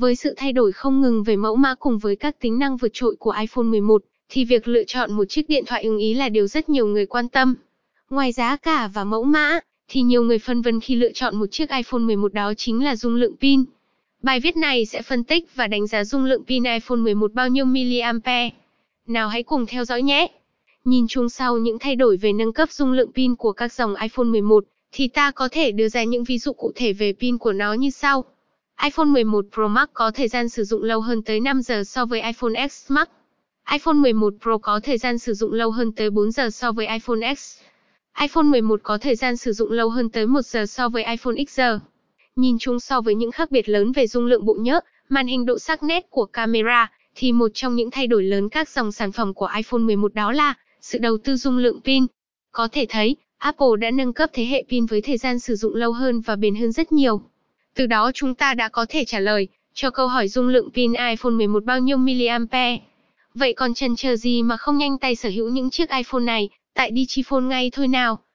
Với sự thay đổi không ngừng về mẫu mã cùng với các tính năng vượt trội của iPhone 11, thì việc lựa chọn một chiếc điện thoại ưng ý là điều rất nhiều người quan tâm. Ngoài giá cả và mẫu mã, thì nhiều người phân vân khi lựa chọn một chiếc iPhone 11 đó chính là dung lượng pin. Bài viết này sẽ phân tích và đánh giá dung lượng pin iPhone 11 bao nhiêu mAh. Nào hãy cùng theo dõi nhé. Nhìn chung sau những thay đổi về nâng cấp dung lượng pin của các dòng iPhone 11, thì ta có thể đưa ra những ví dụ cụ thể về pin của nó như sau iPhone 11 Pro Max có thời gian sử dụng lâu hơn tới 5 giờ so với iPhone X Max. iPhone 11 Pro có thời gian sử dụng lâu hơn tới 4 giờ so với iPhone X. iPhone 11 có thời gian sử dụng lâu hơn tới 1 giờ so với iPhone XR. Nhìn chung so với những khác biệt lớn về dung lượng bộ nhớ, màn hình độ sắc nét của camera, thì một trong những thay đổi lớn các dòng sản phẩm của iPhone 11 đó là sự đầu tư dung lượng pin. Có thể thấy, Apple đã nâng cấp thế hệ pin với thời gian sử dụng lâu hơn và bền hơn rất nhiều. Từ đó chúng ta đã có thể trả lời cho câu hỏi dung lượng pin iPhone 11 bao nhiêu mAh. Vậy còn chần chờ gì mà không nhanh tay sở hữu những chiếc iPhone này tại Digiphone ngay thôi nào?